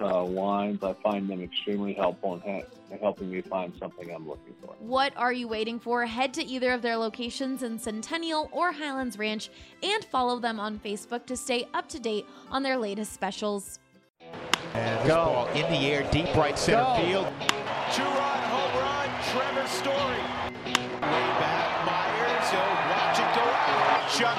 uh, wines. I find them extremely helpful in, ha- in helping me find something I'm looking for. What are you waiting for? Head to either of their locations in Centennial or Highlands Ranch and follow them on Facebook to stay up to date on their latest specials. And Go. ball in the air, deep right center Go. field. Two-run home run, Trevor Story. Way back, Myers. He'll watch it go out. Chuck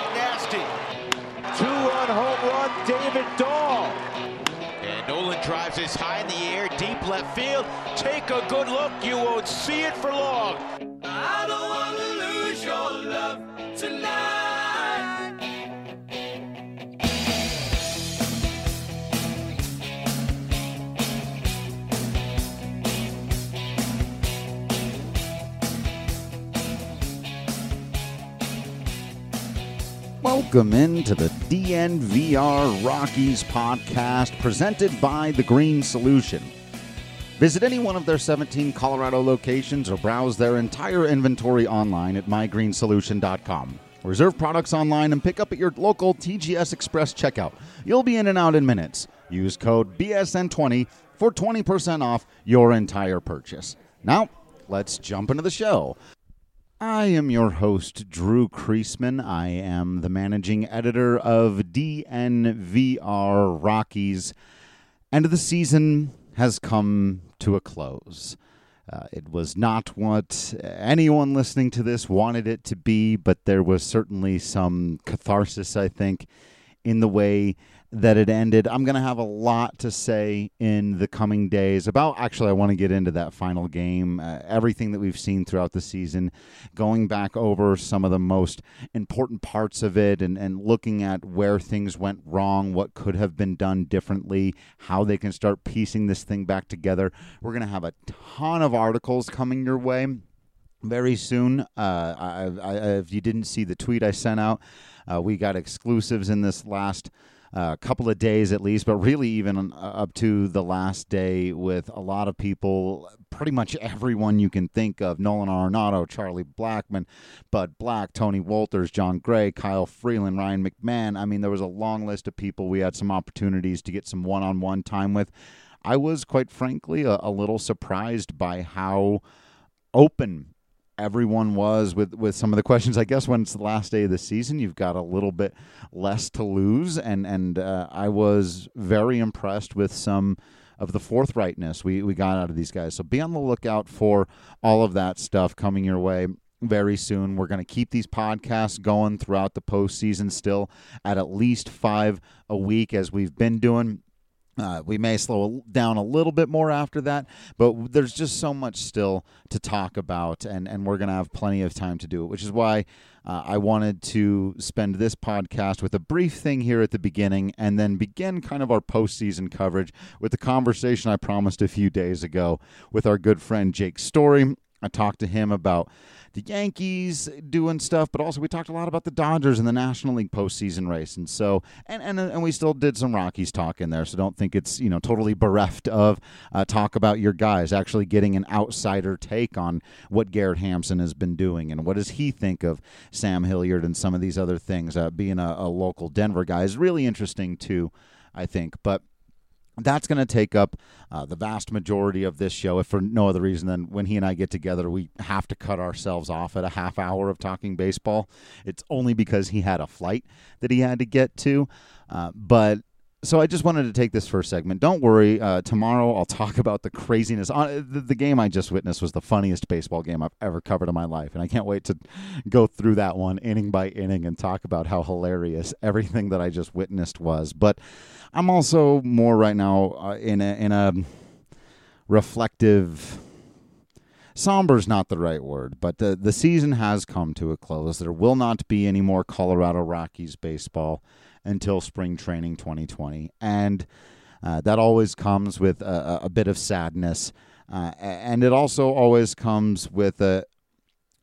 left field. Take a good look. You won't see it for long. I don't want to lose your love tonight. Welcome into the DNVR Rockies podcast presented by The Green Solution. Visit any one of their 17 Colorado locations or browse their entire inventory online at mygreensolution.com. Reserve products online and pick up at your local TGS Express checkout. You'll be in and out in minutes. Use code BSN20 for 20% off your entire purchase. Now, let's jump into the show. I am your host, Drew Creasman. I am the managing editor of DNVR Rockies. and the season has come to a close. Uh, it was not what anyone listening to this wanted it to be, but there was certainly some catharsis, I think, in the way that it ended. I'm going to have a lot to say in the coming days about. Actually, I want to get into that final game, uh, everything that we've seen throughout the season, going back over some of the most important parts of it and, and looking at where things went wrong, what could have been done differently, how they can start piecing this thing back together. We're going to have a ton of articles coming your way very soon. Uh, I, I, if you didn't see the tweet I sent out, uh, we got exclusives in this last a couple of days at least, but really even uh, up to the last day with a lot of people, pretty much everyone you can think of Nolan Arenado, Charlie Blackmon, Bud Black, Tony Wolters, Jon Gray, Kyle Freeland, Ryan McMahon. I mean, there was a long list of people we had some opportunities to get some one on one time with. I was quite frankly a, a little surprised by how open everyone was with with some of the questions. I guess when it's the last day of the season, you've got a little bit less to lose, and and uh, I was very impressed with some of the forthrightness we we got out of these guys. So be on the lookout for all of that stuff coming your way very soon. We're going to keep these podcasts going throughout the postseason still at at least five a week as we've been doing. Uh, we may slow down a little bit more after that, but there's just so much still to talk about, and, and we're going to have plenty of time to do it, which is why uh, I wanted to spend this podcast with a brief thing here at the beginning and then begin kind of our postseason coverage with the conversation I promised a few days ago with our good friend Jake Story. I talked to him about the Yankees doing stuff, but also we talked a lot about the Dodgers and the National League postseason race, and so and and and we still did some Rockies talk in there. So don't think it's you know totally bereft of uh, talk about your guys actually getting an outsider take on what Garrett Hampson has been doing and what does he think of Sam Hilliard and some of these other things. Uh, being a, a local Denver guy is really interesting too, I think, but that's going to take up uh, the vast majority of this show, if for no other reason than when he and I get together, we have to cut ourselves off at a half hour of talking baseball. It's only because he had a flight that he had to get to. Uh, but so I just wanted to take this first segment. Don't worry. Uh, tomorrow I'll talk about the craziness. Uh, the, the, game I just witnessed was the funniest baseball game I've ever covered in my life, and I can't wait to go through that one inning by inning and talk about how hilarious everything that I just witnessed was. But I'm also more right now uh, in a in a reflective. Somber's not the right word, but the the season has come to a close. There will not be any more Colorado Rockies baseball until spring training 2020. And uh, that always comes with a, a bit of sadness. Uh, and it also always comes with a,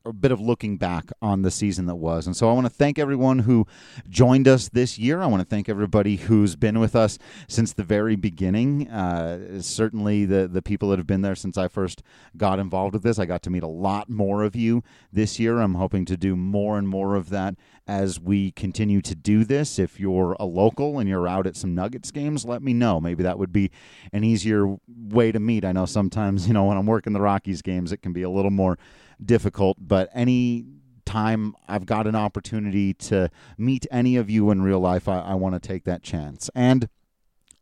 a bit of looking back on the season that was. And so I want to thank everyone who joined us this year. I want to thank everybody who's been with us since the very beginning. Uh, certainly, the, the people that have been there since I first got involved with this. I got to meet a lot more of you this year. I'm hoping to do more and more of that as we continue to do this. If you're a local and you're out at some Nuggets games, let me know. Maybe that would be an easier way to meet. I know sometimes, you know, when I'm working the Rockies games, it can be a little more difficult, but any time I've got an opportunity to meet any of you in real life, I, I want to take that chance. And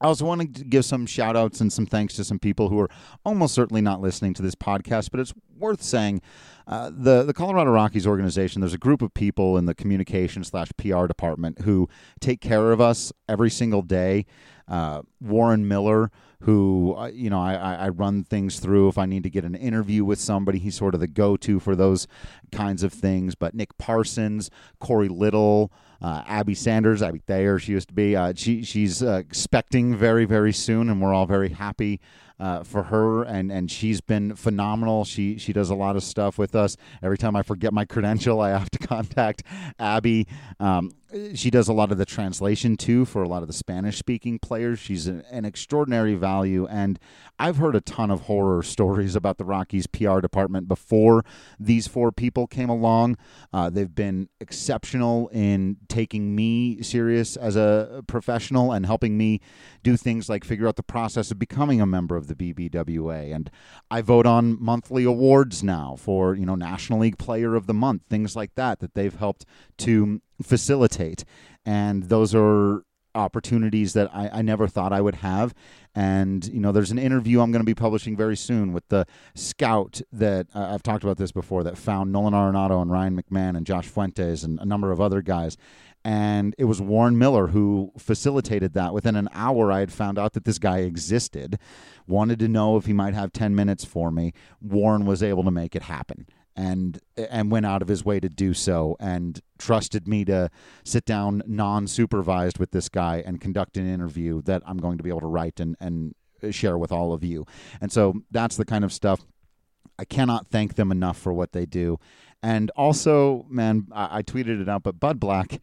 I also want to give some shout outs and some thanks to some people who are almost certainly not listening to this podcast, but it's worth saying. Uh, the the Colorado Rockies organization. There's a group of people in the communication slash PR department who take care of us every single day. Uh, Warren Miller, who uh, you know I, I run things through if I need to get an interview with somebody. He's sort of the go-to for those kinds of things. But Nick Parsons, Corey Little, uh, Abby Sanders, Abby Thayer, she used to be. Uh, she she's uh, expecting very very soon, and we're all very happy uh, for her, and and she's been phenomenal. She she does a lot of stuff with us. Every time I forget my credential, I have to contact Abby. Um, she does a lot of the translation too for a lot of the Spanish speaking players. She's an, an, extraordinary value, and I've heard a ton of horror stories about the Rockies PR department before these four people came along. Uh, they've been exceptional in taking me serious as a professional and helping me do things like figure out the process of becoming a member of the BBWA. And I vote on monthly awards now for you know National League Player of the Month, things like that that they've helped to facilitate. And those are opportunities that I, I, never thought I would have. And, you know, there's an interview I'm going to be publishing very soon with the scout that uh, I've talked about this before that found Nolan Arenado and Ryan McMahon and Josh Fuentes and a number of other guys. And it was Warren Miller who facilitated that. Within an hour, I had found out that this guy existed, wanted to know if he might have 10 minutes for me. Warren was able to make it happen and and went out of his way to do so and trusted me to sit down non-supervised with this guy and conduct an interview that I'm going to be able to write and and share with all of you. And so that's the kind of stuff I cannot thank them enough for what they do. And also, man, I, I tweeted it out, but Bud Black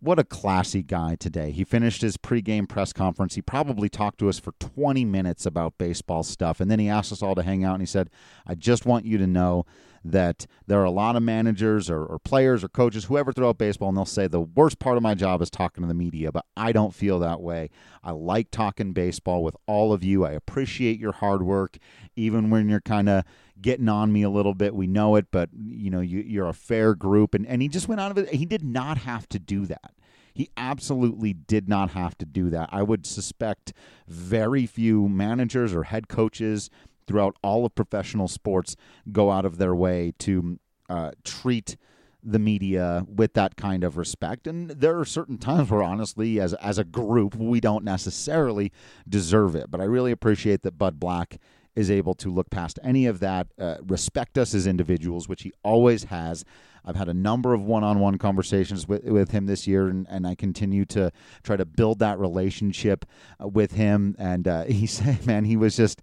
what a classy guy today. He finished his pregame press conference. He probably talked to us for 20 minutes about baseball stuff. And then he asked us all to hang out and he said, I just want you to know that there are a lot of managers or, or, players or coaches, whoever throw out baseball, and they'll say the worst part of my job is talking to the media, but I don't feel that way. I like talking baseball with all of you. I appreciate your hard work, even when you're kind of getting on me a little bit. We know it, but you know you, you're a fair group, and and he just went out of it. He did not have to do that. He absolutely did not have to do that. I would suspect very few managers or head coaches throughout all of professional sports go out of their way to uh, treat the media with that kind of respect. And there are certain times where, honestly, as as a group, we don't necessarily deserve it. But I really appreciate that Bud Black is able to look past any of that, uh, respect us as individuals, which he always has. I've had a number of one-on-one conversations with, with him this year, and, and I continue to try to build that relationship uh, with him. And uh, he said, man, he was just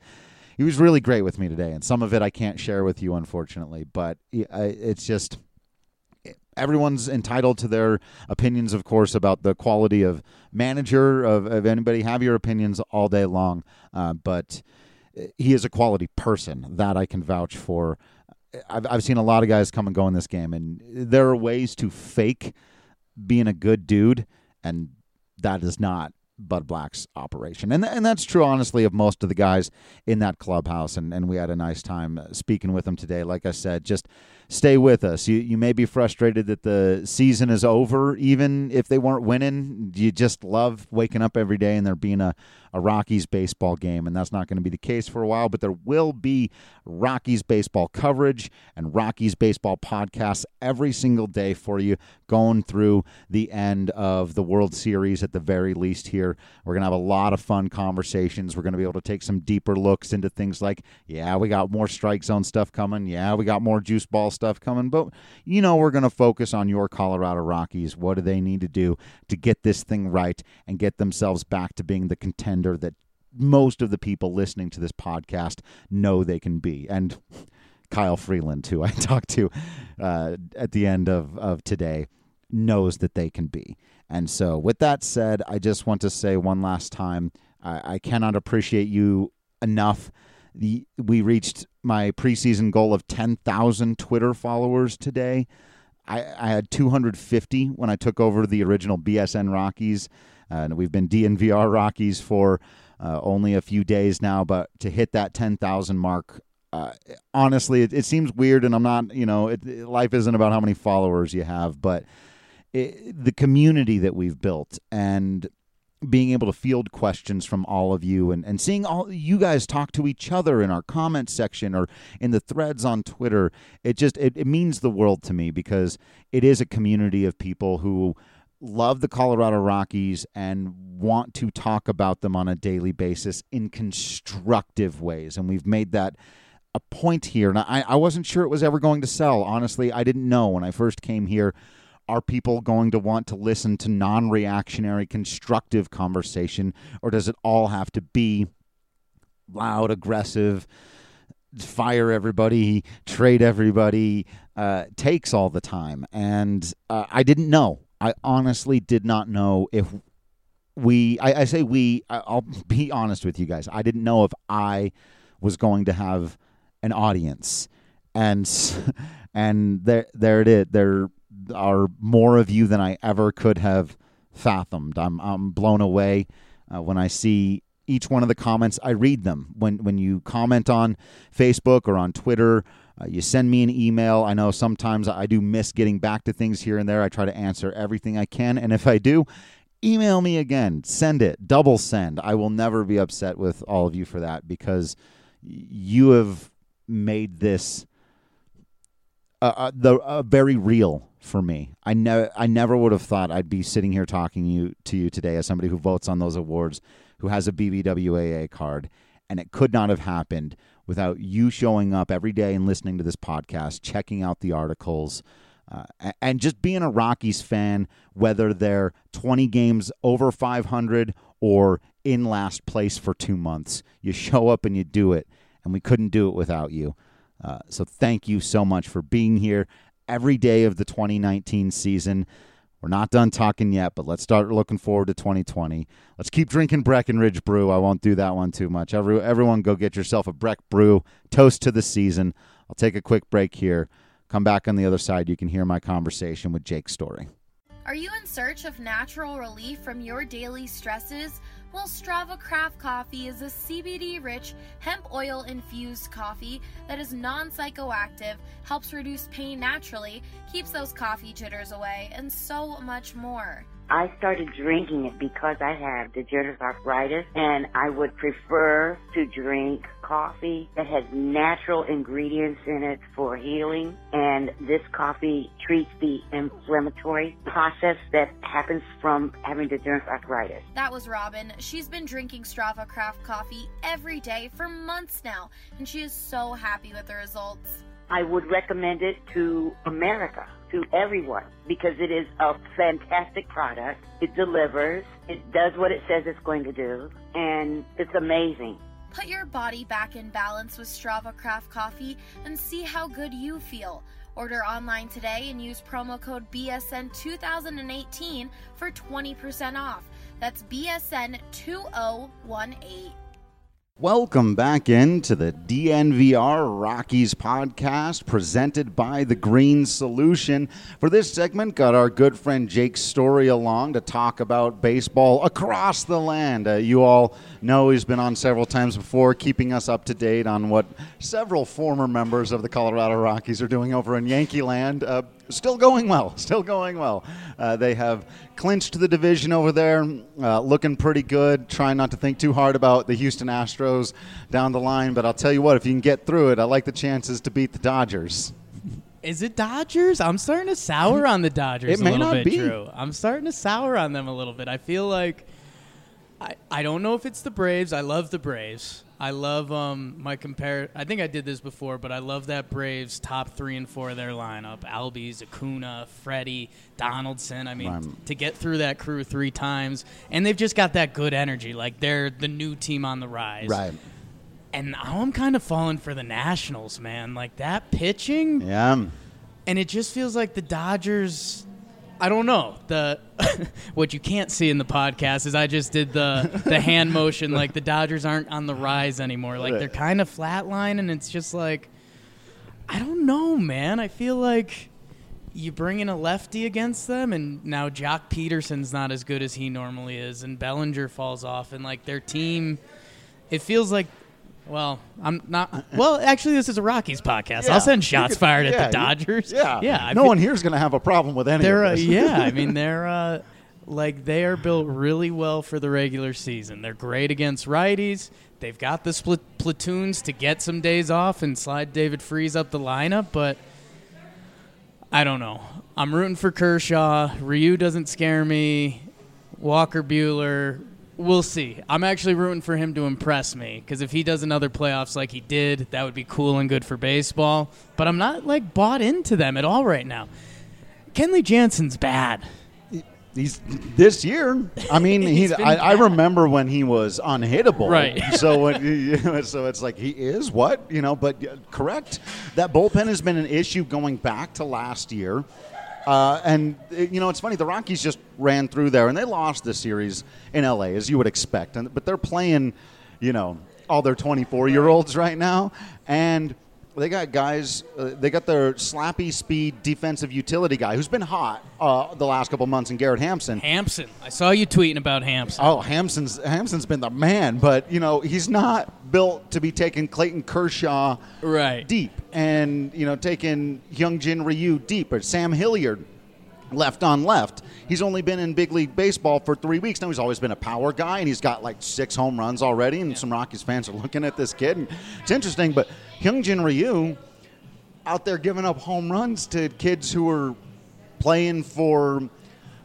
he was really great with me today, and some of it I can't share with you, unfortunately. But it's just everyone's entitled to their opinions, of course, about the quality of manager of, of anybody. Have your opinions all day long, uh, but he is a quality person that I can vouch for. I've I've seen a lot of guys come and go in this game, and there are ways to fake being a good dude, and that is not Bud Black's operation. And, and that's true, honestly, of most of the guys in that clubhouse. And, and we had a nice time speaking with them today. Like I said, just stay with us. You, you may be frustrated that the season is over, even if they weren't winning. You just love waking up every day and there being a, a Rockies baseball game. And that's not going to be the case for a while, but there will be Rockies baseball coverage and Rockies baseball podcasts every single day for you going through the end of the World Series at the very least here. We're going to have a lot of fun conversations. We're going to be able to take some deeper looks into things like, yeah, we got more strike zone stuff coming. Yeah, we got more juice ball stuff coming. But, you know, we're going to focus on your Colorado Rockies. What do they need to do to get this thing right and get themselves back to being the contender that most of the people listening to this podcast know they can be? And Kyle Freeland, who I talked to uh, at the end of, of today, knows that they can be. And so, with that said, I just want to say one last time I, I cannot appreciate you enough. The, we reached my preseason goal of 10,000 Twitter followers today. I, I, had 250 when I took over the original BSN Rockies. Uh, and we've been DNVR Rockies for uh, only a few days now, but to hit that 10,000 mark, uh, honestly, it, it, seems weird. And I'm not, you know, it, life isn't about how many followers you have, but it, the community that we've built and being able to field questions from all of you and, and seeing all you guys talk to each other in our comment section or in the threads on Twitter, it just it, it means the world to me because it is a community of people who love the Colorado Rockies and want to talk about them on a daily basis in constructive ways. And we've made that a point here. And I, I wasn't sure it was ever going to sell. Honestly, I didn't know when I first came here are people going to want to listen to non reactionary, constructive conversation, or does it all have to be loud, aggressive, fire everybody, trade everybody, uh, takes all the time? And uh, I didn't know. I honestly did not know if we, I, I say we, I'll be honest with you guys. I didn't know if I was going to have an audience. And and there there it is. There are more of you than I ever could have fathomed. I'm I'm blown away uh, when I see each one of the comments. I read them when when you comment on Facebook or on Twitter. Uh, you send me an email. I know sometimes I do miss getting back to things here and there. I try to answer everything I can, and if I do, email me again. Send it, double send. I will never be upset with all of you for that because you have made this uh, uh, the uh, very real for me. I never I never would have thought I'd be sitting here talking you to you today as somebody who votes on those awards, who has a BBWAA card, and it could not have happened without you showing up every day and listening to this podcast, checking out the articles. Uh, and just being a Rockies fan, whether they're 20 games over 500 or in last place for two months, you show up and you do it. And we couldn't do it without you. Uh, so thank you so much for being here every day of the 2019 season. We're not done talking yet, but let's start looking forward to 2020. Let's keep drinking Breckenridge Brew. I won't do that one too much. Every, everyone go get yourself a Breck Brew. Toast to the season. I'll take a quick break here. Come back on the other side. You can hear my conversation with Jake Story. Are you in search of natural relief from your daily stresses? Well, Strava Craft Coffee is a CBD rich, hemp oil infused coffee that is non psychoactive, helps reduce pain naturally, keeps those coffee jitters away, and so much more. I started drinking it because I have degenerative arthritis and I would prefer to drink coffee that has natural ingredients in it for healing and this coffee treats the inflammatory process that happens from having degenerative arthritis. That was Robin. She's been drinking Strava Craft coffee every day for months now and she is so happy with the results. I would recommend it to America, to everyone, because it is a fantastic product. It delivers, it does what it says it's going to do, and it's amazing. Put your body back in balance with Strava Craft Coffee and see how good you feel. Order online today and use promo code BSN2018 for 20% off. That's BSN2018. Welcome back into the DNVR Rockies podcast presented by The Green Solution. For this segment, got our good friend Jake Story along to talk about baseball across the land. Uh, you all know he's been on several times before, keeping us up to date on what several former members of the Colorado Rockies are doing over in Yankee Land. Uh, still going well, still going well. Uh, they have clinched the division over there, uh, looking pretty good. Trying not to think too hard about the Houston Astros down the line, but I'll tell you what, if you can get through it, I like the chances to beat the Dodgers. Is it Dodgers? I'm starting to sour on the Dodgers It may little not bit, be. Drew. I'm starting to sour on them a little bit. I feel like I, I don't know if it's the Braves. I love the Braves. I love um my compare. I think I did this before, but I love that Braves top three and four of their lineup: Albies, Acuna, Freddie, Donaldson. I mean, Right. to get through that crew three times, and they've just got that good energy. Like they're the new team on the rise. Right. And now I'm kind of falling for the Nationals, man. Like that pitching Yeah. and it just feels like the Dodgers. I don't know. The what you can't see in the podcast is I just did the the hand motion like the Dodgers aren't on the rise anymore. Like they're kind of flatline and it's just like I don't know man. I feel like you bring in a lefty against them and now Joc Pederson's not as good as he normally is and Bellinger falls off and like their team it feels like well, I'm not. Well, actually, this is a Rockies podcast. Yeah, I'll send shots could- fired yeah, at the you- Dodgers. Yeah. yeah. I no feel- one here is going to have a problem with any They're of uh, this. yeah. I mean, they're uh, like they are built really well for the regular season. They're great against righties. They've got the split platoons to get some days off and slide David Freese up the lineup, but I don't know. I'm rooting for Kershaw. Ryu doesn't scare me. Walker Buehler. We'll see. I'm actually rooting for him to impress me because if he does another playoffs like he did, that would be cool and good for baseball. But I'm not like bought into them at all right now. Kenley Jansen's bad. He's this year. I mean, he. I, I remember when he was unhittable. Right. So when, so it's like he is what you know. But correct, that bullpen has been an issue going back to last year. Uh, and you know, it's funny. The Rockies just ran through there, and they lost the series in LA, as you would expect. And but they're playing, you know, all their 24 year olds right now, and they got guys. Uh, they got their slappy speed defensive utility guy who's been hot uh, the last couple months, in Garrett Hampson. Hampson. I saw you tweeting about Hampson. Oh, Hampson's Hampson's been the man, but you know he's not built to be taking Clayton Kershaw Right. deep, and you know taking Hyun-jin Ryu deep or Sam Hilliard left on left. He's only been in big league baseball for three weeks now. He's always been a power guy, and he's got like six home runs already. And some Rockies fans are looking at this kid, and it's interesting. But Hyun-jin Ryu out there giving up home runs to kids who are playing for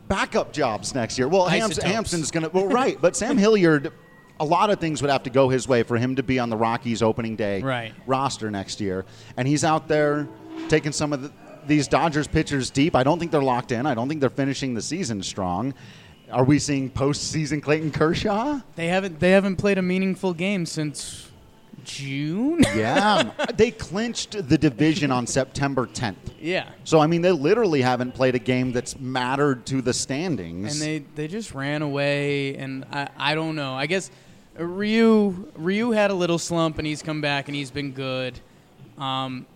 backup jobs next year. Well, Isotopes. Hampson's going to well, right, but Sam Hilliard. A lot of things would have to go his way for him to be on the Rockies opening day Right. roster next year, and he's out there taking some of the, these Dodgers pitchers deep. I don't think they're locked in. I don't think they're finishing the season strong. Are we seeing postseason Clayton Kershaw? They haven't they haven't played a meaningful game since June. Yeah, they clinched the division on September 10th. yeah. So I mean, they literally haven't played a game that's mattered to the standings. and they they just ran away and I, I don't know i guess uh, ryu ryu had a little slump and he's come back and he's been good um,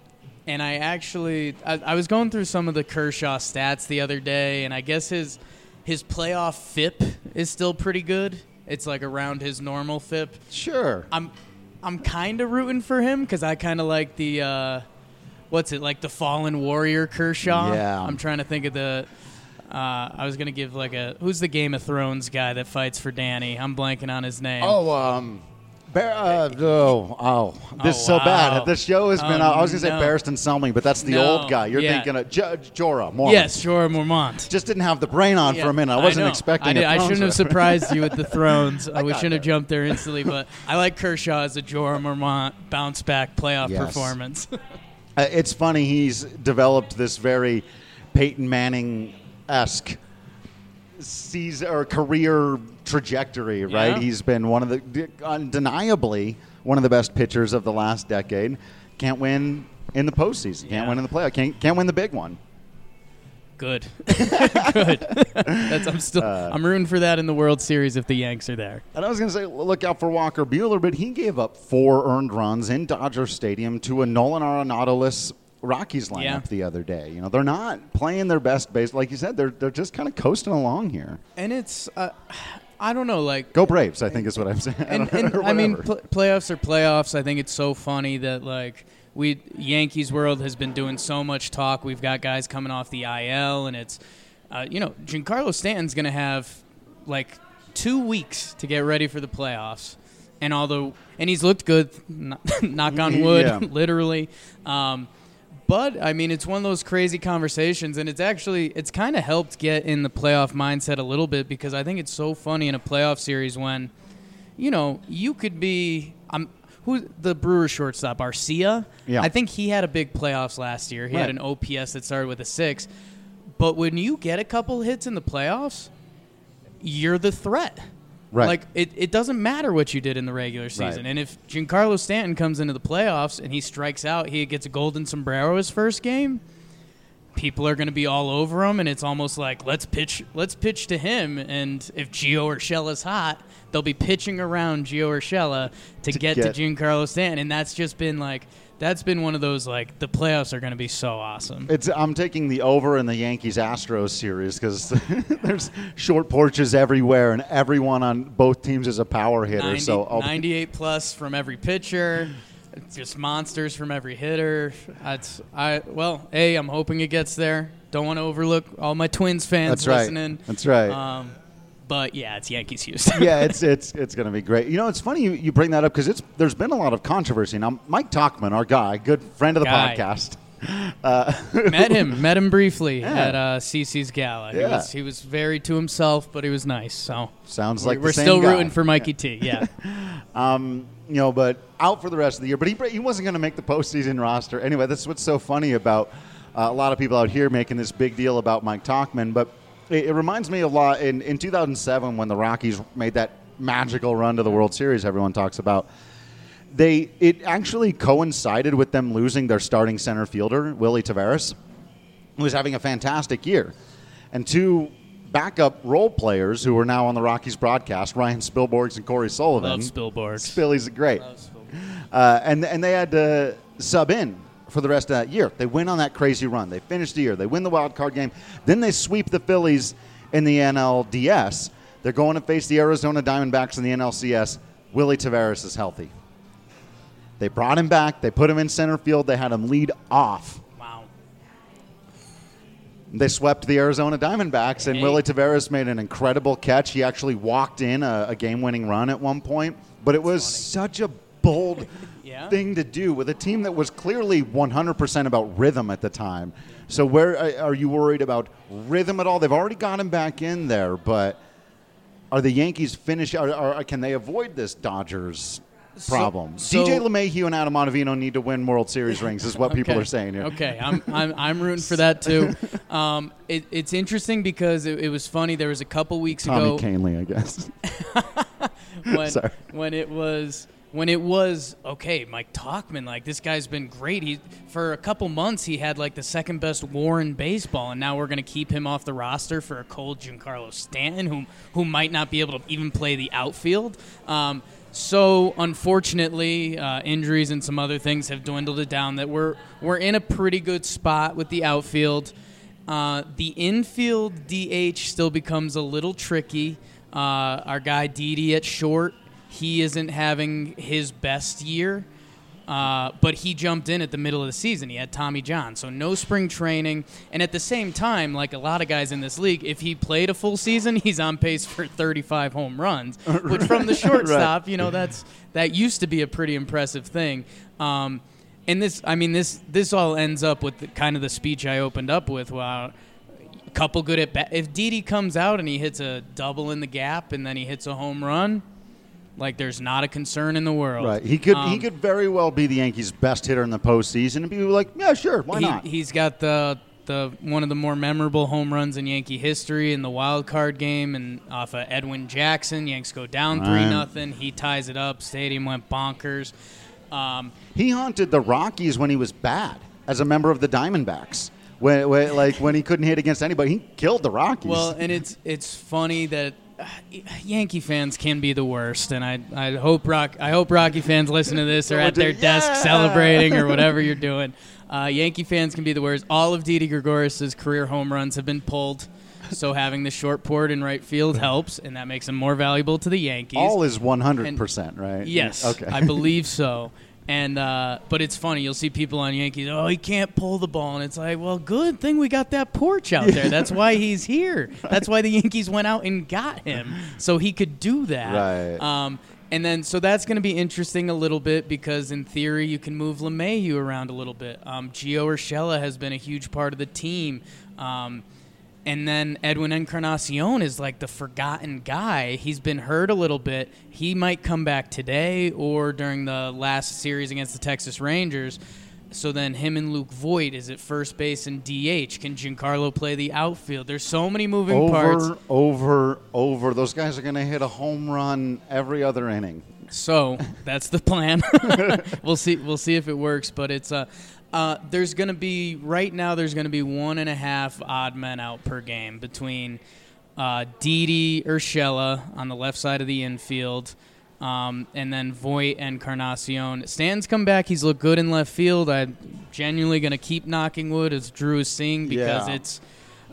and i actually I, I was going through some of the kershaw stats the other day and i guess his his playoff fip is still pretty good it's like around his normal fip sure. i'm i'm kind of rooting for him because i kind of like the uh, what's it like the fallen warrior kershaw Yeah. i'm trying to think of the uh, I was gonna give like a who's the Game of Thrones guy that fights for Danny. I'm blanking on his name. Oh, um, Bar- uh, oh, oh, this Oh, is so wow. bad. This show has been. Oh, I was gonna say no. Barristan Selmy, but that's the No, old guy. You're yeah. thinking of Judge Jorah Mormont. yes, Jorah Mormont. Just didn't have the brain on for a minute. I wasn't know. expecting. I, did- I shouldn't have surprised you with the Thrones. Uh, we shouldn't have jumped there instantly, but I like Kershaw as a Jorah Mormont bounce back playoff Yes. performance. Uh, it's funny. He's developed this very Peyton Manning esque season or career trajectory. Right. He's been one of the undeniably one of the best pitchers of the last decade. Can't win in the postseason. Can't Yeah. win in the playoff. Can't can't win the big one. Good, good. That's I'm still Uh, I'm rooting for that in the World Series if the Yanks are there. And I was going to say, look out for Walker Buehler, but he gave up four earned runs in Dodger Stadium to a Nolan Arenado-less Rockies lineup Yeah. the other day. You know, they're not playing their best base, like you said. They're they're just kind of coasting along here. And it's uh, I don't know, like Go Braves! I think is what I'm saying. and, and I mean, pl- playoffs are playoffs. I think it's so funny that like we Yankees world has been doing so much talk. We've got guys coming off the IL, and it's uh, you know Giancarlo Stanton's going to have like two weeks to get ready for the playoffs, and although and he's looked good, kn- knock on wood, Yeah. literally. Um, but I mean, it's one of those crazy conversations, and it's actually it's kind of helped get in the playoff mindset a little bit because I think it's so funny in a playoff series when, you know, you could be I'm who the Brewers shortstop Arcia. Yeah. I think he had a big playoffs last year. He had an OPS that started with a six, but when you get a couple hits in the playoffs, you're the threat. Right. Like it, it doesn't matter what you did in the regular season. Right. And if Giancarlo Stanton comes into the playoffs and he strikes out, he gets a golden sombrero his first game. People are going to be all over him, and it's almost like let's pitch, let's pitch to him. And if Gio Urshela's hot, they'll be pitching around Gio Urshela to, get, get- to Giancarlo Stanton, and that's just been like that's been one of those like the playoffs are going to be so awesome. It's I'm taking the over in the Yankees Astros series because there's short porches everywhere and everyone on both teams is a power hitter. 90 so I'll, 98 plus from every pitcher, just monsters from every hitter. That's I well, a I'm hoping it gets there. Don't want to overlook all my Twins fans That's right. That's right. Um, but yeah, it's Yankees Houston. yeah, it's it's it's going to be great. You know, it's funny you, you bring that up because it's there's been a lot of controversy. Now, Mike Tauchman, our guy, good friend of the Guy. podcast, uh, met him, met him briefly Yeah. at uh, CC's gala. He Yeah. was he was very to himself, but he was nice. So sounds we're, like the we're same still guy. rooting for Mikey T. Yeah. Um, you know, but out for the rest of the year. But he he wasn't going to make the postseason roster anyway. That's what's so funny about uh, a lot of people out here making this big deal about Mike Tauchman. But it, it reminds me a lot in in 2007 when the Rockies made that magical run to the World Series. Everyone talks about. They it actually coincided with them losing their starting center fielder Willy Taveras, who was having a fantastic year, and two backup role players who are now on the Rockies broadcast, Ryan Spilborghs and Cory Sullivan. Love Spilborgh. Spilly's great. Uh, and and they had to sub in for the rest of that year. They went on that crazy run. They finished the year. They win the wild card game. Then they sweep the Phillies in the NLDS. They're going to face the Arizona Diamondbacks in the NLCS. Willy Taveras is healthy. They brought him back. They put him in center field. They had him lead off. Wow. They swept the Arizona Diamondbacks, and Hey. Willy Taveras made an incredible catch. He actually walked in a, a game-winning run at one point, but it was such a bold Yeah. thing to do with a team that was clearly 100% about rhythm at the time. So, where are are you worried about rhythm at all? They've already got him back in there, but are the Yankees finish? Are, are, can they avoid this Dodgers problem? so- DJ LeMahieu and Adam Ottavino need to win World Series rings, is what people are saying here. Okay, I'm, I'm, I'm rooting for that too. Um, it, it's interesting because it, it was funny. There was a couple weeks Tommy ago Canley, I guess. when, Sorry. when it was when it was okay. Mike Tauchman, like this guy's been great. He for a couple months he had like the second best WAR in baseball, and now we're gonna keep him off the roster for a cold Giancarlo Stanton, who who might not be able to even play the outfield. Um, so unfortunately, uh, injuries and some other things have dwindled it down. That we're we're in a pretty good spot with the outfield. Uh, the infield DH still becomes a little tricky. Uh, our guy Didi at short, he isn't having his best year, uh, but he jumped in at the middle of the season. He had Tommy John, so no spring training. And at the same time, like a lot of guys in this league, if he played a full season, he's on pace for 35 home runs, which from the shortstop, you know, that's that used to be a pretty impressive thing. Um, and this, I mean, this this all ends up with the, kind of the speech I opened up with. Wow, a couple good at bat. If Didi comes out and he hits a double in the gap and then he hits a home run, like there's not a concern in the world. Right. He could he Um, could very well be the Yankees' best hitter in the postseason and be like, yeah, sure, why he, not? He's got the the one of the more memorable home runs in Yankee history in the wild card game and off of Edwin Jackson. Yanks go down three Right. nothing. He ties it up. Stadium went bonkers. Um, He haunted the Rockies when he was bad as a member of the Diamondbacks. when, when like when he couldn't hit against anybody. He killed the Rockies. Well, and it's it's funny that Yankee fans can be the worst, and I I hope Rock I hope Rocky fans listen to this or at their desk celebrating or whatever you're doing. Uh, Yankee fans can be the worst. All of Didi Gregorius' career home runs have been pulled, so having the short port in right field helps, and that makes him more valuable to the Yankees. all is one hundred percent right. Yes, Okay. I believe so. And uh, but it's funny, you'll see people on Yankees. Oh, he can't pull the ball, and it's like, well, good thing we got that porch out there. That's why he's here. That's why the Yankees went out and got him, so he could do that. Right. Um, and then so that's going to be interesting a little bit because in theory you can move LeMahieu around a little bit. Um, Gio Urshela has been a huge part of the team. Um, and then Edwin Encarnacion is like the forgotten guy. He's been hurt a little bit. He might come back today or during the last series against the Texas Rangers. So then him and Luke Voit is at first base and DH. Can Giancarlo play the outfield? There's so many moving parts. over, over, over. Those guys are going to hit a home run every other inning. So that's the plan. we'll see. We'll see if it works. But it's uh, uh, there's going to be right now. There's going to be one and a half odd men out per game between uh, Didi Urshela on the left side of the infield, um, and then Voit and Carnacion. Stan's come back. He's looked good in left field. I'm genuinely going to keep knocking wood, as Drew is seeing, because Yeah. it's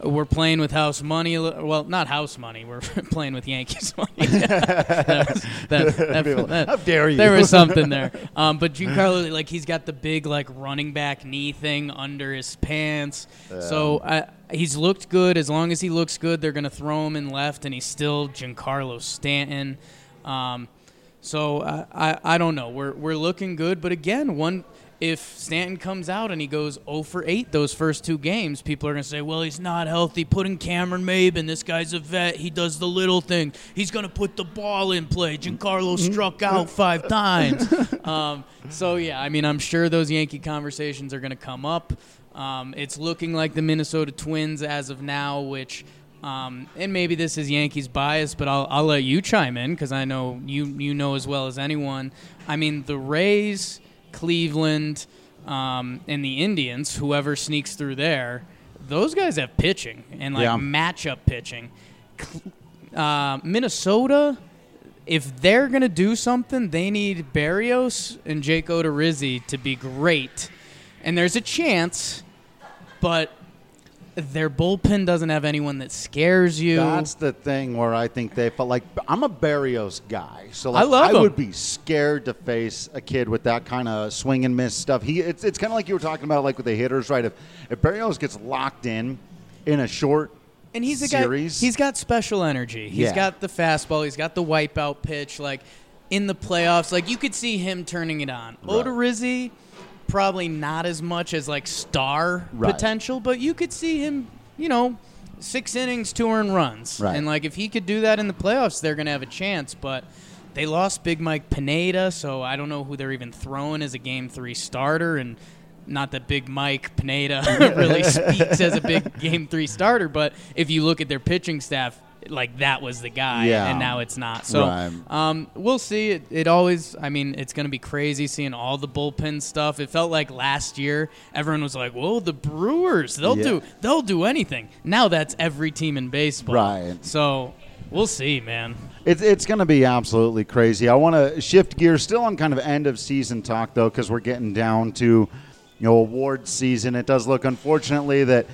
we're playing with house money. Well, not house money. We're playing with Yankees money. that was, that, that, How dare you? There was something there. Um, but Giancarlo, like, he's got the big like running back knee thing under his pants. So uh, he's looked good. As long as he looks good, they're gonna throw him in left, and he's still Giancarlo Stanton. Um, so I, I I don't know. We're we're looking good, but again, one if Stanton comes out and he goes 0 for 8 those first two games, people are going to say, well, he's not healthy. Putting Cameron Maybin, this guy's a vet. He does the little thing. He's going to put the ball in play. Giancarlo struck out five times. Um, so, yeah, I mean, I'm sure those Yankee conversations are going to come up. Um, it's looking like the Minnesota Twins as of now, which. Um, and maybe this is Yankees bias, but I'll, I'll let you chime in because I know you you know as well as anyone. I mean, the Rays, Cleveland, um, and the Indians, whoever sneaks through there, those guys have pitching and like Yeah. matchup pitching. Uh, Minnesota, if they're gonna do something, they need Berrios and Jake Odorizzi to be great, and there's a chance, but their bullpen doesn't have anyone that scares you. That's the thing where I think they felt like I'm a Berrios guy, so like, I love him. would be scared to face a kid with that kind of swing and miss stuff. He, it's, it's kind of like you were talking about, like with the hitters, right? If if Berrios gets locked in in a short And he's a series, guy. He's got special energy. He's Yeah. got the fastball. He's got the wipeout pitch. Like in the playoffs, like you could see him turning it on. Right. Odorizzi, probably not as much as like star Right. potential, but you could see him. You know, six innings, two earned runs, Right. and like if he could do that in the playoffs, they're gonna have a chance. But they lost Big Mike Pineda, so I don't know who they're even throwing as a Game Three starter, and. Not that Big Mike Pineda really speaks as a big Game Three starter, but if you look at their pitching staff, like that was the guy, Yeah. and now it's not. So Right. um, we'll see. It, it always, I mean, it's going to be crazy seeing all the bullpen stuff. It felt like last year everyone was like, "Whoa, the Brewers, they'll Yeah. do, they'll do anything." Now that's every team in baseball, Right. So we'll see, man. It's it's going to be absolutely crazy. I want to shift gears, still on kind of end of season talk though, because we're getting down to you know award season. It does look, unfortunately, that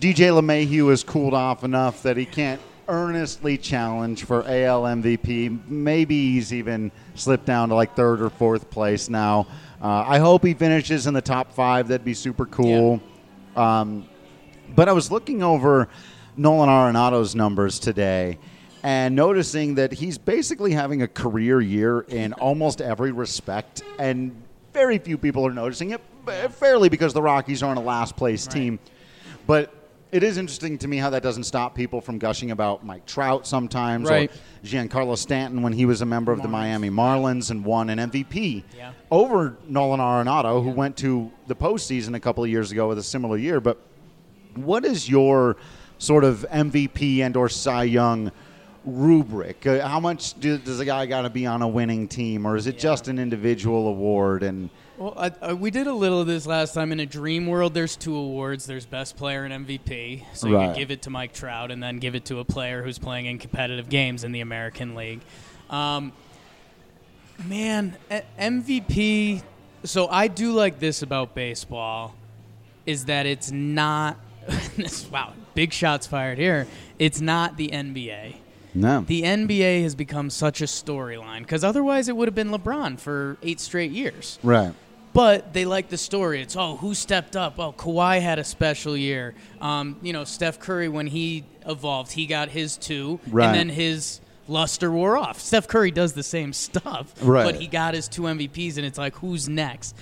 DJ LeMahieu has cooled off enough that he can't earnestly challenge for AL MVP. Maybe he's even slipped down to like third or fourth place now. Uh, I hope he finishes in the top five. That'd be super cool. Um, but I was looking over Nolan Arenado's numbers today and noticing that he's basically having a career year in almost every respect, and very few people are noticing it, fairly because the Rockies aren't a last place team. But it is interesting to me how that doesn't stop people from gushing about Mike Trout sometimes Right. or Giancarlo Stanton when he was a member of the Miami Marlins and won an MVP Yeah. over Nolan Arenado, who went to the postseason a couple of years ago with a similar year. But what is your sort of MVP and or Cy Young rubric? Uh, how much do, does a guy got to be on a winning team, or is it just an individual award? And Well, I, I, we did a little of this last time. In a dream world, there's two awards. There's best player and MVP. So you Right. could give it to Mike Trout and then give it to a player who's playing in competitive games in the American League. Um, man, MVP. So I do like this about baseball, is that it's not. wow, big shots fired here. It's not the NBA. No. The NBA has become such a storyline because otherwise it would have been LeBron for eight straight years. right. But they like the story. It's oh, who stepped up? Oh, Kawhi had a special year. Um, you know, Steph Curry when he evolved, he got his two, Right. and then his luster wore off. Steph Curry does the same stuff, Right. but he got his two MVPs, and it's like who's next?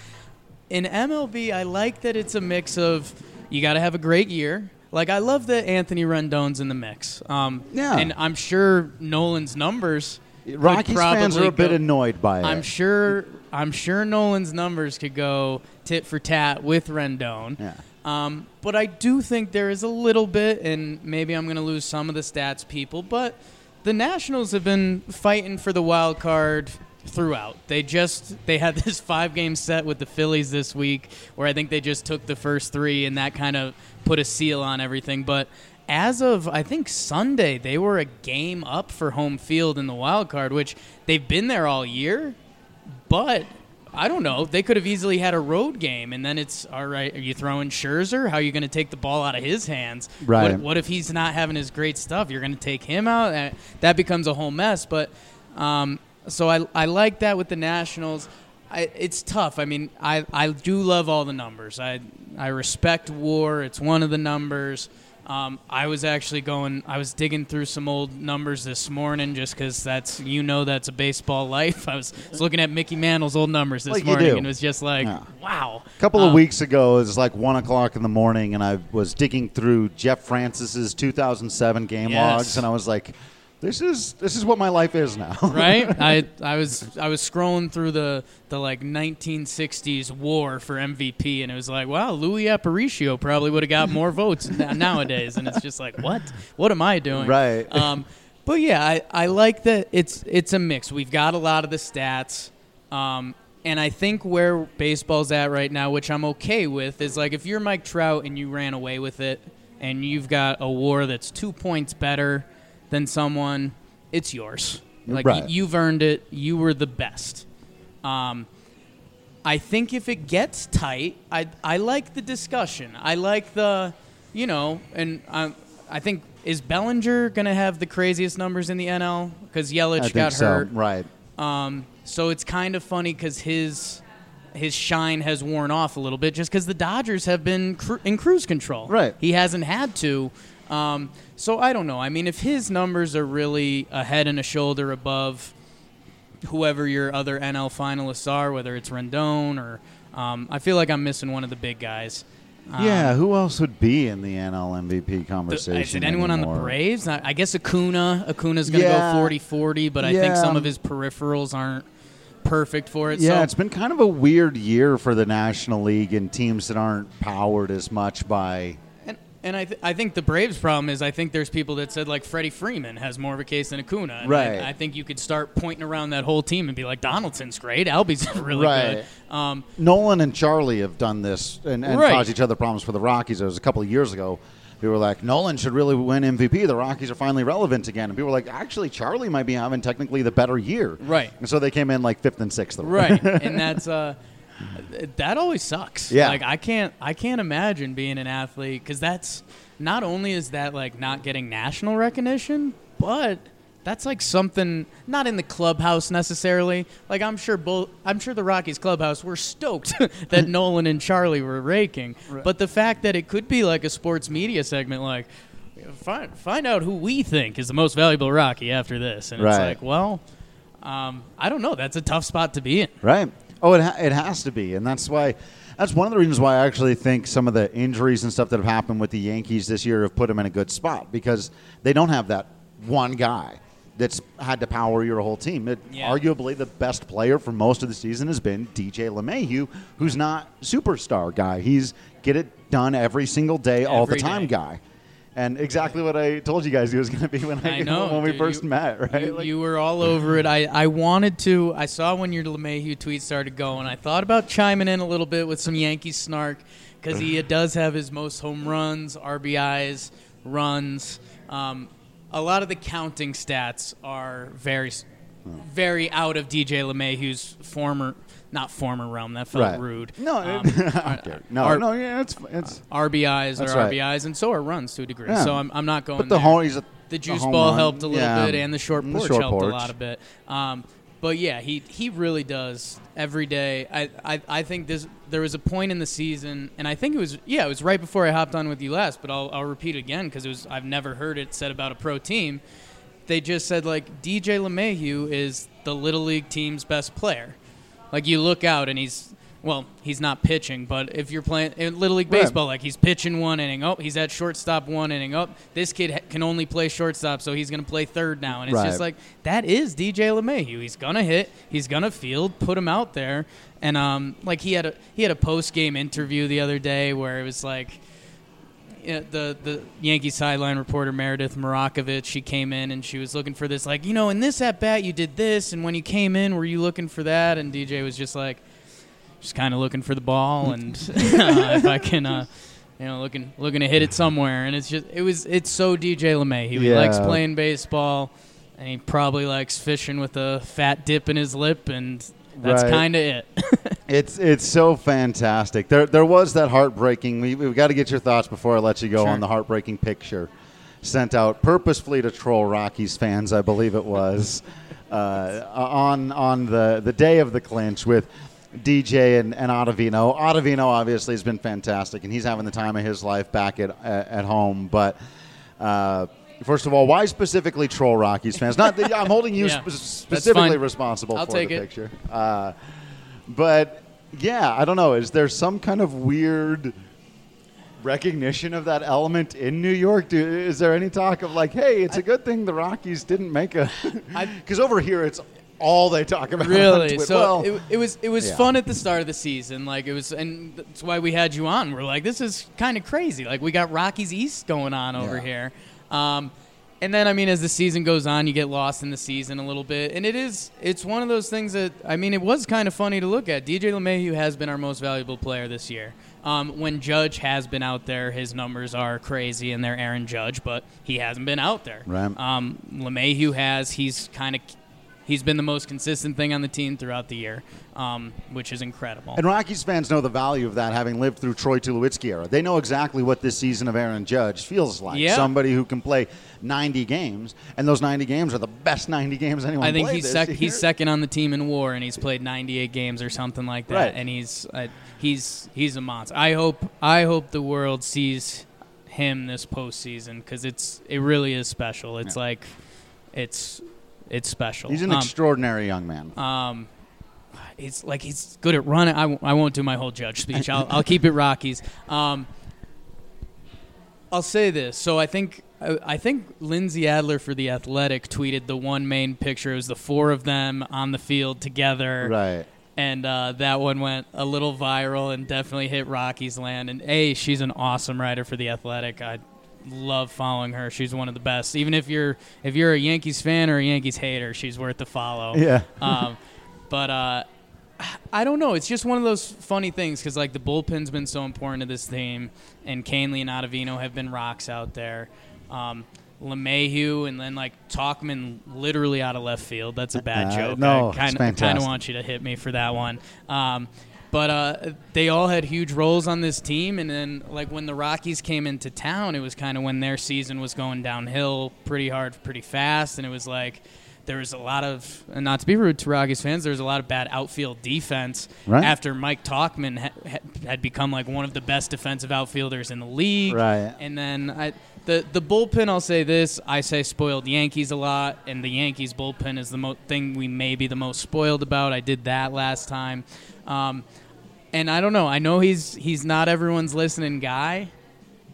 In MLB, I like that it's a mix of you got to have a great year. Like I love that Anthony Rendon's in the mix. Um, Yeah. and I'm sure Nolan's numbers. Rockies fans are a bit go- annoyed by it. I'm sure. I'm sure Nolan's numbers could go tit for tat with Rendon. Yeah. Um, but I do think there is a little bit, and maybe I'm going to lose some of the stats people, but the Nationals have been fighting for the wild card throughout. They just they had this five game set with the Phillies this week, where I think they just took the first three, and that kind of put a seal on everything. But as of I think Sunday, they were a game up for home field in the wild card, which they've been there all year. But I don't know. They could have easily had a road game, and then it's all right. Are you throwing Scherzer? How are you going to take the ball out of his hands? Right. What, what if he's not having his great stuff? You're going to take him out. Uh, That becomes a whole mess. But um, so I I like that with the Nationals. I, it's tough. I mean, I, I do love all the numbers. I I respect WAR. It's one of the numbers. Um, I was actually going. I was digging through some old numbers this morning, just because that's you know that's a baseball life. I was, was looking at Mickey Mantle's old numbers this Like you morning, do. and it was just like, Yeah. wow. A couple of Um, weeks ago, it was like one o'clock in the morning, and I was digging through Jeff Francis's 2007 game Yes. logs, and I was like, "This is this is what my life is now." right? I I was I was scrolling through the the like 1960s war for MVP, and it was like, wow, Luis Aparicio probably would have got more votes nowadays, and it's just like, what? What am I doing? Right. Um, but yeah, I, I like that it's it's a mix. We've got a lot of the stats. Um, and I think where baseball's at right now, which I'm okay with, is like if you're Mike Trout and you ran away with it, and you've got a WAR that's two points better than someone, it's yours. Like Right. y- you've earned it. You were the best. Um, I think if it gets tight, I I like the discussion. I like the, you know, and I I think is Bellinger gonna have the craziest numbers in the NL because Yelich got so. hurt. Right. Um, so it's kind of funny because his his shine has worn off a little bit just because the Dodgers have been cru- in cruise control. Right. He hasn't had to. Um, so I don't know. I mean, if his numbers are really a head and a shoulder above whoever your other NL finalists are, whether it's Rendon or um, I feel like I'm missing one of the big guys. Um, yeah. Who else would be in the NL MVP conversation? is anyone on the Braves? I I guess Acuna. Acuna's going to Yeah. go 40-40, but I think some of his peripherals aren't perfect for it. Yeah, so it's been kind of a weird year for the National League and teams that aren't powered as much by. And, and I, th- I think the Braves' problem is I think there's people that said like Freddie Freeman has more of a case than Acuna. And Right. I, I think you could start pointing around that whole team and be like Donaldson's great, Albies really Right. good. Um, Nolan and Charlie have done this and, and Right. caused each other problems for the Rockies. It was a couple of years ago. People were like, Nolan should really win MVP. The Rockies are finally relevant again. And people were like, actually, Charlie might be having technically the better year. Right. And so they came in like fifth and sixth. right, and that's uh, that always sucks. Yeah. like I can't I can't imagine being an athlete because that's not only is that like not getting national recognition, but that's like something not in the clubhouse necessarily. Like I'm sure both I'm sure the Rockies clubhouse were stoked that Nolan and Charlie were raking, but the fact that it could be like a sports media segment, like. Find, find out who we think is the most valuable Rocky after this, and it's like, well, um, I don't know. That's a tough spot to be in. Right. Oh, it, ha- it has to be. And that's why. That's one of the reasons why I actually think some of the injuries and stuff that have happened with the Yankees this year have put them in a good spot because they don't have that one guy that's had to power your whole team. It, Yeah. Arguably, the best player for most of the season has been DJ LeMahieu, who's not superstar guy. He's get it done every single day, all the time day. guy. And exactly what I told you guys he was going to be when I, I know, when we dude, first you- met. Right? You, Like- you were all over it. I, I wanted to. I saw when your LeMahieu tweet started going. I thought about chiming in a little bit with some Yankee snark because he does have his most home runs, RBIs, runs. Um, a lot of the counting stats are very, very out of DJ LeMahieu's former, not former realm. That felt Right. rude. No, Um, it- uh, okay. no, R- no, yeah, it's it's. RBIs That's are right. RBIs, and so are runs to a degree. Yeah. So I'm, I'm not going. But the there. home, he's a, The juice home ball run. helped a little Yeah. bit, and the short porch the short helped porch. a lot of bit. Um, but yeah, he he really does every day. I, I I think this there was a point in the season, and I think it was yeah, it was right before I hopped on with you last. But I'll I'll repeat again because it was I've never heard it said about a pro team. They just said like DJ LeMahieu is the little league team's best player. Like you look out and he's well, he's not pitching, but if you're playing in little league Right. baseball, like he's pitching one inning, oh, he's at shortstop one inning, oh, this kid ha- can only play shortstop, so he's going to play third now, and it's Right. just like that is DJ LeMahieu. He's gonna hit, he's gonna field, put him out there, and um, like he had a he had a post game interview the other day where it was like yeah, the the Yankees sideline reporter Meredith Marakovits, she came in and she was looking for this, like you know, in this at bat you did this, and when you came in, were you looking for that? And DJ was just like, just kind of looking for the ball, and uh, if I can, uh, you know, looking looking to hit it somewhere, and it's just it was it's so DJ LeMay. He likes playing baseball, and he probably likes fishing with a fat dip in his lip, and that's Right. kind of it. It's it's so fantastic. There there was that heartbreaking. We we've got to get your thoughts before I let you go Sure. on the heartbreaking picture sent out purposefully to troll Rockies fans. I believe it was uh, on on the the day of the clinch with. DJ and, and Ottavino. Ottavino obviously has been fantastic, and he's having the time of his life back at at, at home. But uh, first of all, why specifically troll Rockies fans? Not that I'm holding you Yeah, that's specifically responsible I'll for take the it. picture. Uh, but yeah, I don't know. Is there some kind of weird recognition of that element in New York? Do, is there any talk of like, hey, it's a good thing the Rockies didn't make a? Because over here, it's all they talk about. really so well, it, it was it was yeah. fun at the start of the season like it was and that's why we had you on we're like this is kind of crazy like we got rockies east going on over Yeah. here um, and then i mean as the season goes on you get lost in the season a little bit and it is it's one of those things that i mean it was kind of funny to look at dj LeMahieu has been our most valuable player this year um, when Judge has been out there, his numbers are crazy, and they're Aaron Judge, but he hasn't been out there. Right. Um, LeMahieu has. He's kind of he's been the most consistent thing on the team throughout the year, um, which is incredible. and Rockies fans know the value of that, having lived through Troy Tulowitzki era. They know exactly what this season of Aaron Judge feels like. Yeah. Somebody who can play 90 games, and those 90 games are the best 90 games anyone. I think he's sec- he's second on the team in WAR, and he's played 98 games or something like that. Right. And he's uh, he's he's a monster. I hope I hope the world sees him this postseason because it's it really is special. It's like it's it's special. He's an Um, extraordinary young man. Um, it's like he's good at running. I, w- I won't do my whole judge speech. I'll, I'll keep it Rockies. Um, I'll say this. So I think I I think Lindsey Adler for the Athletic tweeted the one main picture. It was the four of them on the field together, right. and uh, that one went a little viral and definitely hit Rockies land. And a, she's an awesome writer for the Athletic. I love following her. She's one of the best. Even if you're if you're a Yankees fan or a Yankees hater, she's worth the follow. Yeah. um, but uh, I don't know. It's just one of those funny things because like the bullpen's been so important to this team, and Kahnle and Ottavino have been rocks out there. Um, LeMahieu and then like Tauchman literally out of left field. That's a bad Uh, joke. no, I kind of want you to hit me for that one. Um, but uh, they all had huge roles on this team, and then like when the Rockies came into town, it was kind of when their season was going downhill pretty hard, pretty fast, and it was like there was a lot of, and not to be rude to Rockies fans, there was a lot of bad outfield defense Right. after Mike Tauchman ha- ha- had become like one of the best defensive outfielders in the league. Right. And then I, the the bullpen, I'll say this: I say spoiled Yankees a lot, and the Yankees bullpen is the mo- thing we may be the most spoiled about. I did that last time, um, and I don't know. I know he's he's not everyone's listening guy.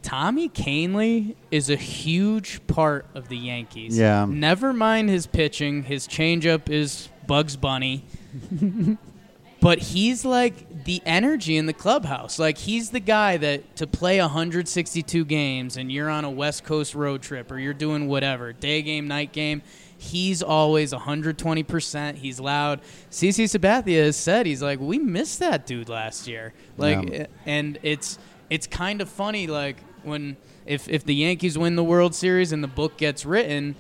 Tommy Kahnle is a huge part of the Yankees. Yeah. Never mind his pitching. His changeup is Bugs Bunny. but he's like the energy in the clubhouse. Like he's the guy that to play 162 games and you're on a West Coast road trip or you're doing whatever, day game, night game, he's always 120%. He's loud. CC Sabathia has said he's like, "We missed that dude last year." Like Yeah. and it's it's kind of funny like when if if the Yankees win the World Series and the book gets written,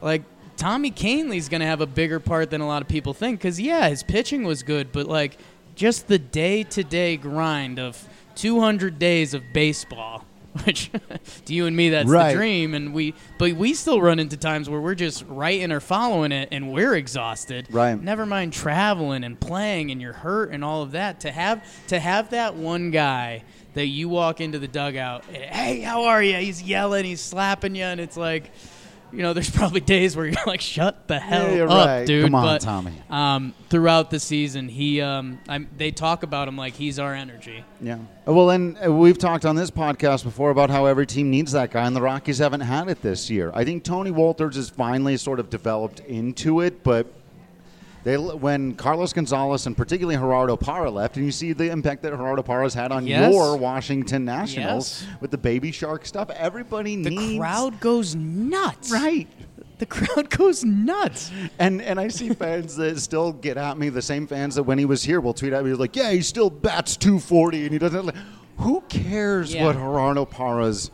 like Tommy Kahnle's going to have a bigger part than a lot of people think cuz yeah, his pitching was good, but like just the day-to-day grind of 200 days of baseball which to you and me that's Right. the dream and we but we still run into times where we're just writing or following it and we're exhausted Right. never mind traveling and playing and you're hurt and all of that to have to have that one guy that you walk into the dugout and, hey how are you he's yelling he's slapping you and it's like you know there's probably days where you're like shut the hell you're up right. dude Come on, but Tommy. um, throughout the season he um, I'm, they talk about him like he's our energy Yeah. Well, and uh, we've talked on this podcast before about how every team needs that guy, and the Rockies haven't had it this year. I think Tony Wolters has finally sort of developed into it, but they when Carlos Gonzalez and particularly Gerardo Parra left, and you see the impact that Gerardo Parra's had on Yes. your Washington Nationals Yes. with the baby shark stuff. Everybody the needs The crowd goes nuts right. the crowd goes nuts And and I see fans that still get at me. The same fans that when he was here will tweet at me like, "Yeah, he still bats 240 and he doesn't." like, Who cares Yeah. what Gerardo Parra's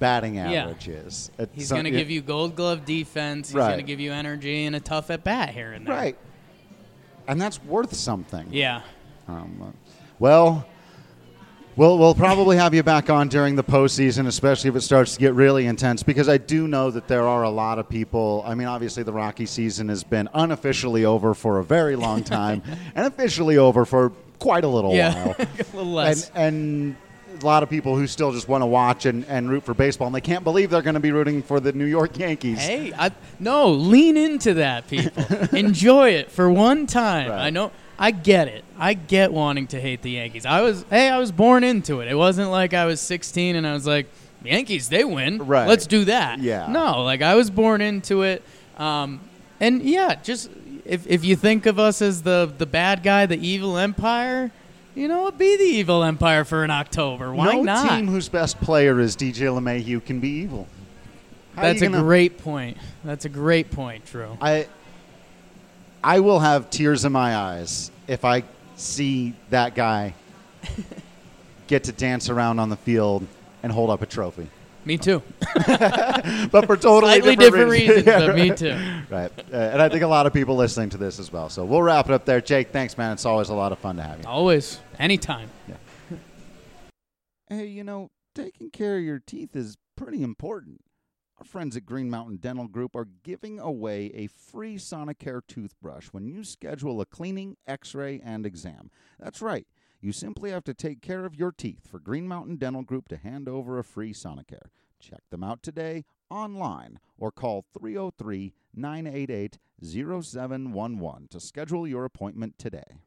batting Yeah. average is? At He's going to give you gold glove defense. He's Right. going to give you energy and a tough at bat here and there. right, and that's worth something. Yeah. Um, well, we'll we'll probably have you back on during the postseason, especially if it starts to get really intense, because I do know that there are a lot of people. I mean, obviously, the Rocky season has been unofficially over for a very long time, and officially over for quite a little Yeah. while. a little less. and and a lot of people who still just want to watch and, and root for baseball, and they can't believe they're going to be rooting for the New York Yankees. hey, I, no, lean into that, people. Enjoy it for one time. Right. I know. I get it. I get wanting to hate the Yankees. I was, hey, I was born into it. It wasn't like I was 16 and I was like, Yankees, they win. Right. Let's do that. Yeah. No, like I was born into it. Um, and yeah, just if, if you think of us as the the bad guy, the evil empire, you know what? Be the evil empire for an October. Why no not? team whose best player is DJ LeMahieu can be evil. How That's a gonna- great point. That's a great point, Drew. I I will have tears in my eyes if I see that guy get to dance around on the field and hold up a trophy. Me too. But for totally Slightly different, different reasons, Yeah, but me too. Right. Uh, and I think a lot of people listening to this as well. So we'll wrap it up there. Jake, thanks, man. It's always a lot of fun to have you. Always, anytime. Hey, you know, taking care of your teeth is pretty important. Our friends at Green Mountain Dental Group are giving away a free Sonicare toothbrush when you schedule a cleaning, x ray, and exam. That's right. You simply have to take care of your teeth for Green Mountain Dental Group to hand over a free Sonicare. Check them out today online or call 303 988 0711 to schedule your appointment today.